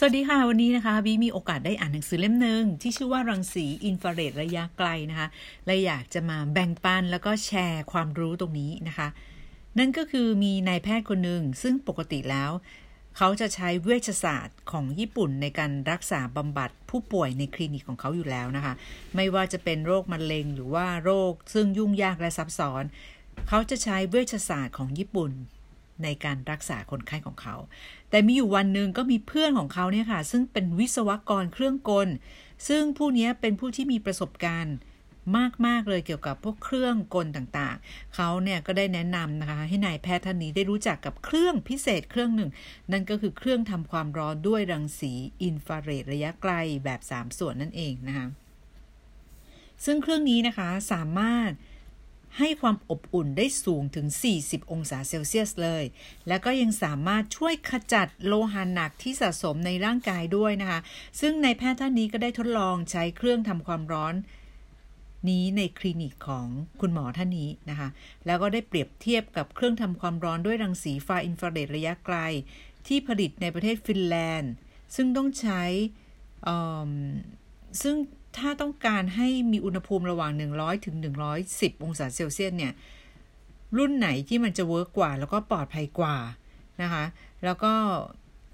สวัสดีค่ะ วันนี้นะคะบีมีโอกาสได้อ่านหนังสือเล่มหนึ่งที่ชื่อว่ารังสีอินฟราเรดระยะไกลนะคะและอยากจะมาแบ่งปันแล้วก็แชร์ความรู้ตรงนี้นะคะ นั่นก็คือมีนายแพทย์คนหนึ่งซึ่งปกติแล้ว เขาจะใช้เวชศาสตร์ของญี่ปุ่นในการรักษาบำบัดผู้ป่วยในคลินิกของเขาอยู่แล้วนะคะ ไม่ว่าจะเป็นโรคมะเร็งหรือว่าโรคซึ่งยุ่งยากและซับซ้อน เขาจะใช้เวชศาสตร์ของญี่ปุ่น ในการรักษาคนไข้ของเขา แต่มีอยู่วันหนึ่งก็มีเพื่อนของเขาเนี่ยค่ะ ซึ่งเป็นวิศวกรเครื่องกล ซึ่งผู้นี้เป็นผู้ที่มีประสบการณ์มากๆเลยเกี่ยวกับพวกเครื่องกลต่างๆ เขาเนี่ยก็ได้แนะนำนะคะ ให้นายแพทย์ท่านนี้ได้รู้จักกับเครื่องพิเศษเครื่องหนึ่ง นั่นก็คือเครื่องทำความร้อนด้วยรังสีอินฟราเรดระยะไกลแบบ 3 ส่วนนั่นเองนะคะ ซึ่งเครื่องนี้นะคะสามารถ ให้ความอบอุ่นได้สูงถึง 40 องศาเซลเซียสเลย แล้วก็ยังสามารถช่วยขจัดโลหะหนักที่สะสมในร่างกายด้วยนะคะ ซึ่งในแพทย์ท่านนี้ก็ได้ทดลองใช้เครื่องทำความร้อนนี้ในคลินิกของคุณหมอท่านนี้นะคะ แล้วก็ได้เปรียบเทียบกับเครื่องทำความร้อนด้วยรังสีฟ้าอินฟราเรดระยะไกล ที่ผลิตในประเทศฟินแลนด์ ซึ่งต้องใช้ซึ่ง ถ้าต้องการให้มีอุณหภูมิระหว่าง 100ถึง110 องศาเซลเซียสเนี่ย รุ่นไหนที่มันจะ work กว่า แล้วก็ปลอดภัยกว่านะคะ แล้วก็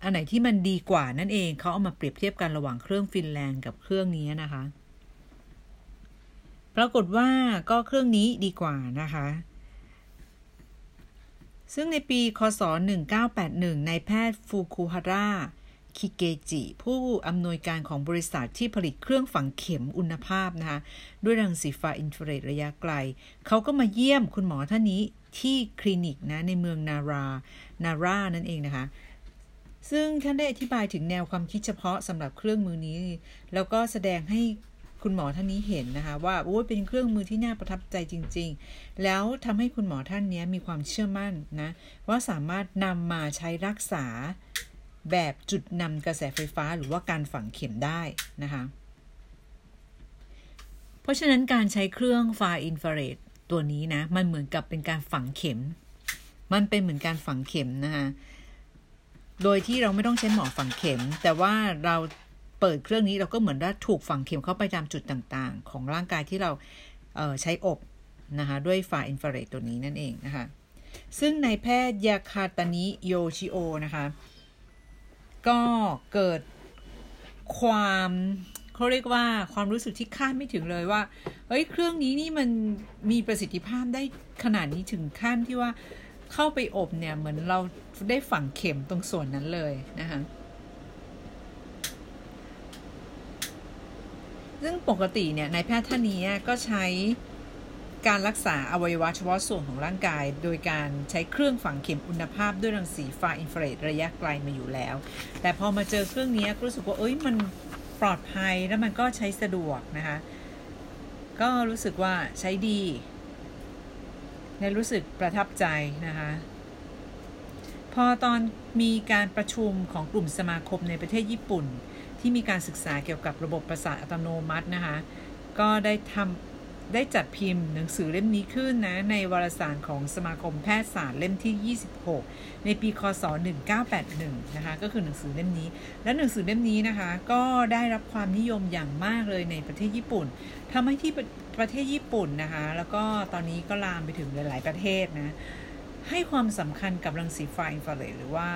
อันไหนที่มันดีกว่านั่นเองเขาเอามาเปรียบเทียบกันระหว่างเครื่องฟินแลนด์กับเครื่องนี้นะคะ ปรากฏว่าก็เครื่องนี้ดีกว่านะคะ ซึ่งในปี คศ 1981นายแพทย์ฟูคุฮาร่า คิเกจิ ผู้อำนวยการของบริษัทที่ผลิตเครื่องฝังเข็มอุณภาพนะคะด้วยรังสีฟ้าอินฟราเรดระยะไกล เขาก็มาเยี่ยมคุณหมอท่านนี้ที่คลินิกนะในเมืองนารานารานั่นเองนะคะซึ่งท่านได้อธิบายถึงแนวความคิดเฉพาะสำหรับเครื่องมือนี้ แล้วก็แสดงให้คุณหมอท่านนี้เห็นนะคะว่าโอ้เป็นเครื่องมือที่น่าประทับใจจริง ๆ แล้วทำให้คุณหมอท่านนี้มีความเชื่อมั่นนะว่าสามารถนำมาใช้รักษา แบบจุดนำกระแสไฟฟ้าหรือว่าการฝังเข็มได้นะคะ เพราะฉะนั้นการใช้เครื่องฟาอินฟราเรดตัวนี้นะ มันเหมือนกับเป็นการฝังเข็ม มันเป็นเหมือนการฝังเข็มนะคะโดยที่เราไม่ต้องใช้หมอฝังเข็ม แต่ว่าเราเปิดเครื่องนี้เราก็เหมือนว่าถูกฝังเข็มเข้าไปตามจุดต่างๆ ของร่างกายที่เราเใช้อบนะคะด้วยฟาอินฟราเรดตัวนี้นั่นเองนะคะ ซึ่งนายแพทย์ยาคาตานิโยชิโอนะคะ ก็เกิดความเขาเรียกว่าความรู้สึกที่คาดไม่ถึงเลยว่า เฮ้ย เครื่องนี้นี่มันมีประสิทธิภาพได้ขนาดนี้ถึงขั้นที่ว่าเข้าไปอบเนี่ยเหมือนเราได้ฝังเข็มตรงส่วนนั้นเลยนะคะซึ่งปกติเนี่ยนายแพทย์ท่านนี้ก็ใช้ การรักษาอวัยวะเฉพาะส่วนของร่างกาย โดยการใช้เครื่องฝังเข็มคุณภาพด้วยรังสีฟ้าอินฟราเรดระยะไกลมาอยู่แล้ว แต่พอมาเจอเครื่องนี้ก็รู้สึกว่าเอ้ยมันปลอดภัยแล้วมันก็ใช้สะดวกนะคะ ก็รู้สึกว่าใช้ดี และรู้สึกประทับใจนะคะพอตอนมีการประชุมของกลุ่มสมาคมในประเทศญี่ปุ่น ที่มีการศึกษาเกี่ยวกับระบบประสาทอัตโนมัตินะคะ ก็ได้ทำ ได้จัดพิมพ์หนังสือเล่มนี้ขึ้นนะ ในวารสารของสมาคมแพทยศาสตร์เล่มที่ 26 ในปีคศ 1981 นะคะ ก็คือหนังสือเล่มนี้ และหนังสือเล่มนี้นะคะ ก็ได้รับความนิยมอย่างมากเลยในประเทศญี่ปุ่นทำให้ที่ประเทศญี่ปุ่นนะคะ แล้วก็ตอนนี้ก็ลามไปถึงหลาย ๆ ประเทศนะ ให้ความสำคัญกับรังสีไฟอินฟราเรดหรือว่า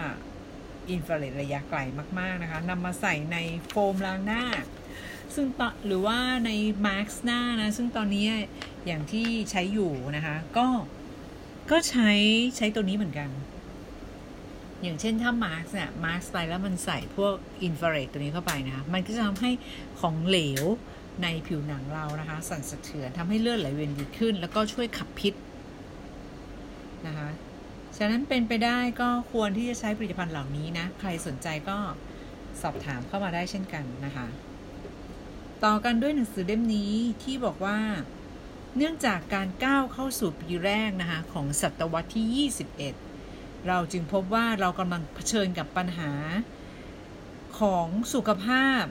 อินฟราเรดระยะไกลมาก ๆ นะคะนำมาใส่ในโฟมล้างหน้า ซึ่งหรือว่าในมาสก์หน้านะ ซึ่งตอนนี้อย่างที่ใช้อยู่นะคะ ก็ก็ใช้ใช้ตัวนี้เหมือนกัน อย่างเช่นถ้ามาสก์เนี่ยมาสก์ไปแล้วมันใส่พวกอินฟราเรดตัวนี้เข้าไปนะคะ มันก็จะทำให้ของเหลวในผิวหนังเรานะคะ สั่นสะเทือนทำให้เลือดไหลเวียนดีขึ้น แล้วก็ช่วยขับพิษนะคะฉะนั้นเป็นไปได้ก็ควรที่จะใช้ผลิตภัณฑ์เหล่านี้นะ ใครสนใจก็สอบถามเข้ามาได้เช่นกันนะคะ ต่อกันด้วยหนังสือเล่มนี้ที่บอกว่า เนื่องจากการก้าวเข้าสู่ปีแรกนะคะของศตวรรษที่ 21 เราจึงพบว่าเรากำลังเผชิญกับปัญหาของสุขภาพ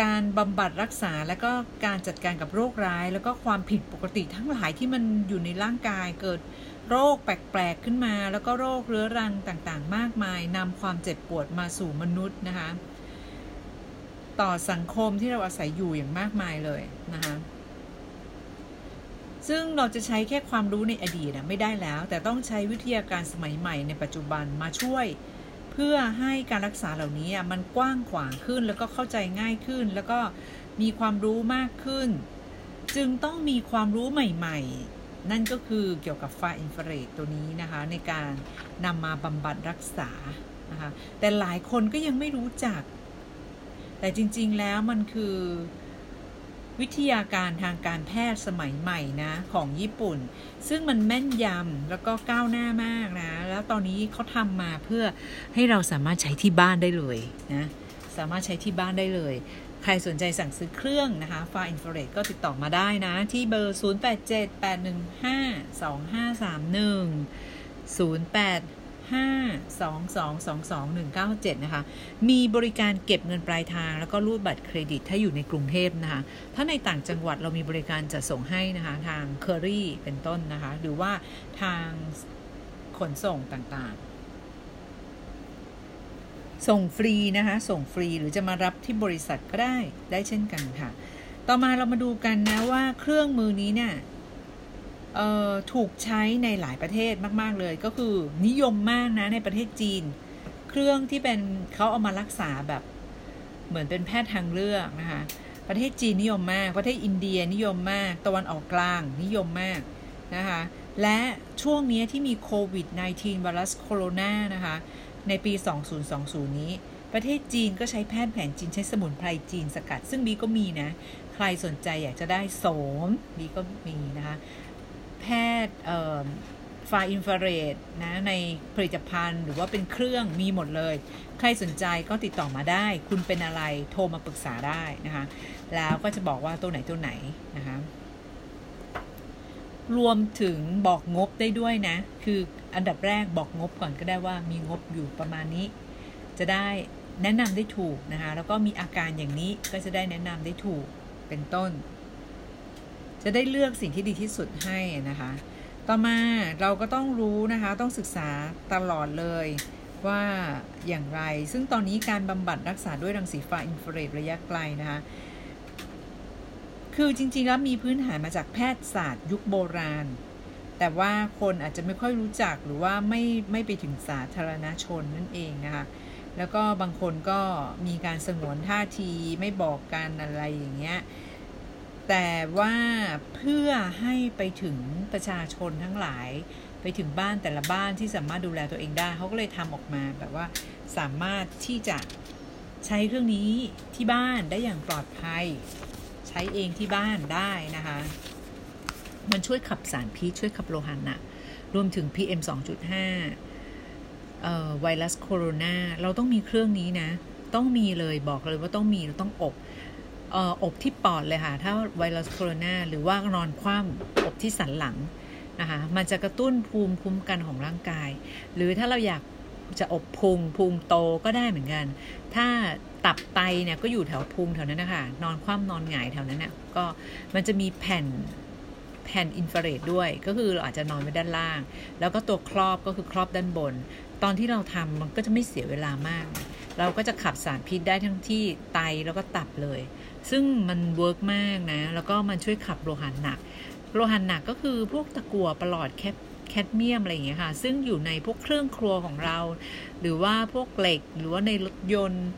การบำบัดรักษาและก็การจัดการกับโรคร้าย แล้วก็ความผิดปกติทั้งหลายที่มันอยู่ในร่างกายเกิดโรคแปลกๆขึ้นมา แล้วก็โรคเรื้อรังต่างๆ มากมายนำความเจ็บปวดมาสู่มนุษย์นะคะ ต่อสังคมที่เราอาศัยอยู่อย่างมากมายเลยนะคะซึ่งเราจะใช้แค่ความรู้ในอดีตนะไม่ได้แล้ว แต่ต้องใช้วิทยาการสมัยใหม่ในปัจจุบันมาช่วย เพื่อให้การรักษาเหล่านี้มันกว้างขวางขึ้นแล้วก็เข้าใจง่ายขึ้น แล้วก็มีความรู้มากขึ้น จึงต้องมีความรู้ใหม่ ๆ นั่นก็คือเกี่ยวกับไฟอินฟราเรดตัวนี้นะคะ ในการนำมาบำบัดรักษานะคะแต่หลายคนก็ยังไม่รู้จัก แต่จริง ๆ แล้วมันคือวิทยาการทางการแพทย์สมัยใหม่นะของญี่ปุ่น ซึ่งมันแม่นยำแล้วก็ก้าวหน้ามากนะ แล้วตอนนี้เขาทำมาเพื่อให้เราสามารถใช้ที่บ้านได้เลยนะสามารถใช้ที่บ้านได้เลย ใครสนใจสั่งซื้อเครื่องนะคะ far infrared ก็ติดต่อมาได้นะ ที่เบอร์ 0878152531 08 522222197 นะคะ มีบริการเก็บเงินปลายทาง แล้วก็รูดบัตรเครดิตถ้าอยู่ในกรุงเทพนะคะ ถ้าในต่างจังหวัดเรามีบริการจะส่งให้นะคะ ทางเคอรี่เป็นต้นนะคะ หรือว่าทางขนส่งต่างๆ ส่งฟรีนะคะ ส่งฟรีหรือจะมารับที่บริษัทก็ได้ได้เช่นกันค่ะ ต่อมาเรามาดูกันนะว่าเครื่องมือนี้เนี่ย ถูกใช้ในหลายประเทศมาก ๆ เลย ก็คือนิยมมากนะในประเทศจีน เครื่องที่เป็นเขาเอามารักษาแบบเหมือนเป็นแพทย์ทางเลือกนะคะประเทศจีนนิยมมาก ประเทศอินเดียนิยมมาก ตะวันออกกลางนิยมมากนะคะและช่วงนี้ที่มีโควิด -19 ไวรัสโคโรนานะคะในปี 2020 นี้ ประเทศจีนก็ใช้แพทย์แผนจีนใช้สมุนไพรจีนสกัด ซึ่งบีก็มีนะ ใครสนใจอยากจะได้โสมบีก็มีนะคะ ทย์ไฟอินฟราเรดนะในผลิตภัณฑ์หรือว่าเป็นเครื่องมีหมดเลย ใครสนใจก็ติดต่อมาได้ คุณเป็นอะไรโทรมาปรึกษาได้นะคะแล้วก็จะบอกว่าตัวไหนตัวไหนนะคะรวมถึงบอกงบได้ด้วยนะ คืออันดับแรกบอกงบก่อนก็ได้ว่ามีงบอยู่ประมาณนี้ จะได้แนะนำได้ถูกนะคะ แล้วก็มีอาการอย่างนี้ก็จะได้แนะนำได้ถูกเป็นต้น จะได้เลือกสิ่งที่ดีที่สุดให้นะคะ ต่อมาเราก็ต้องรู้นะคะ ต้องศึกษาตลอดเลยว่าอย่างไร ซึ่งตอนนี้การบำบัดรักษาด้วยรังสีฟ้าอินฟราเรดระยะไกลนะคะ คือจริงๆแล้วมีพื้นฐานมาจากแพทยศาสตร์ยุคโบราณ แต่ว่าคนอาจจะไม่ค่อยรู้จักหรือว่าไม่ไม่ไปถึงสาธารณชนนั่นเองนะคะ แล้วก็บางคนก็มีการสงวนท่าทีไม่บอกกันอะไรอย่างเงี้ย แต่ว่าเพื่อให้ไปถึงประชาชนทั้งหลาย ไปถึงบ้านแต่ละบ้านที่สามารถดูแลตัวเองได้เขาก็เลยทำออกมาแบบว่าสามารถที่จะใช้เครื่องนี้ที่บ้านได้อย่างปลอดภัย ใช้เองที่บ้านได้นะคะ มันช่วยขับสารพิษช่วยขับโลหะหนักรวมถึง PM 2.5ไวรัสโคโรนาเราต้องมีเครื่องนี้นะ ต้องมีเลยบอกเลยว่าต้องมีเราต้องอบ อบที่ปอดเลยค่ะ ถ้าไวรัสโคโรนาหรือว่านอนคว่ำอบที่สันหลังนะคะมันจะกระตุ้นภูมิคุ้มกันของร่างกาย หรือถ้าเราอยากจะอบพุงพุงโตก็ได้เหมือนกัน ถ้าตับไตเนี่ยก็อยู่แถวพุงแถวนั้นนะคะนอนคว่ำนอนหงายแถวนั้นเนี่ยก็มันจะมีแผ่นแผ่นอินฟราเรดด้วย ก็คือเราอาจจะนอนไว้ด้านล่าง แล้วก็ตัวครอบก็คือครอบด้านบน ตอนที่เราทำมันก็จะไม่เสียเวลามาก เราก็จะขับสารพิษได้ทั้งที่ไตแล้วก็ตับเลย ซึ่งมัน work มากนะ แล้วก็มันช่วยขับโลหะหนัก โลหะหนักก็คือพวกตะกั่วประหลอดแคแคดเมียมอะไรอย่างเงี้ยค่ะ ซึ่งอยู่ในพวกเครื่องครัวของเรา หรือว่าพวกเหล็ก หรือว่าในรถยนต์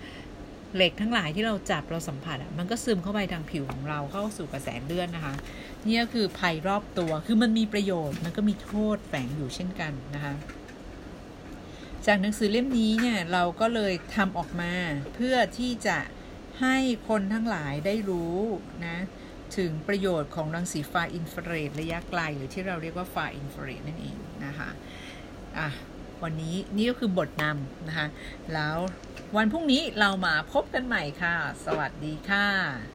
เหล็กทั้งหลายที่เราจับเราสัมผัสอะ มันก็ซึมเข้าไปทางผิวของเราเข้าสู่กระแสเลือดนะคะ นี่ก็คือภัยรอบตัว คือมันมีประโยชน์ มันก็มีโทษแฝงอยู่เช่นกันนะคะ จากหนังสือเล่มนี้เนี่ยเราก็เลยทำออกมาเพื่อที่จะ ให้คนทั้งหลายได้รู้นะถึงประโยชน์ของรังสีฟ้าอินฟราเรดระยะไกล หรือที่เราเรียกว่าฟ้าอินฟราเรดนั่นเองนะคะอะวันนี้นี่ก็คือบทนำนะคะ แล้ววันพรุ่งนี้เรามาพบกันใหม่ค่ะ สวัสดีค่ะ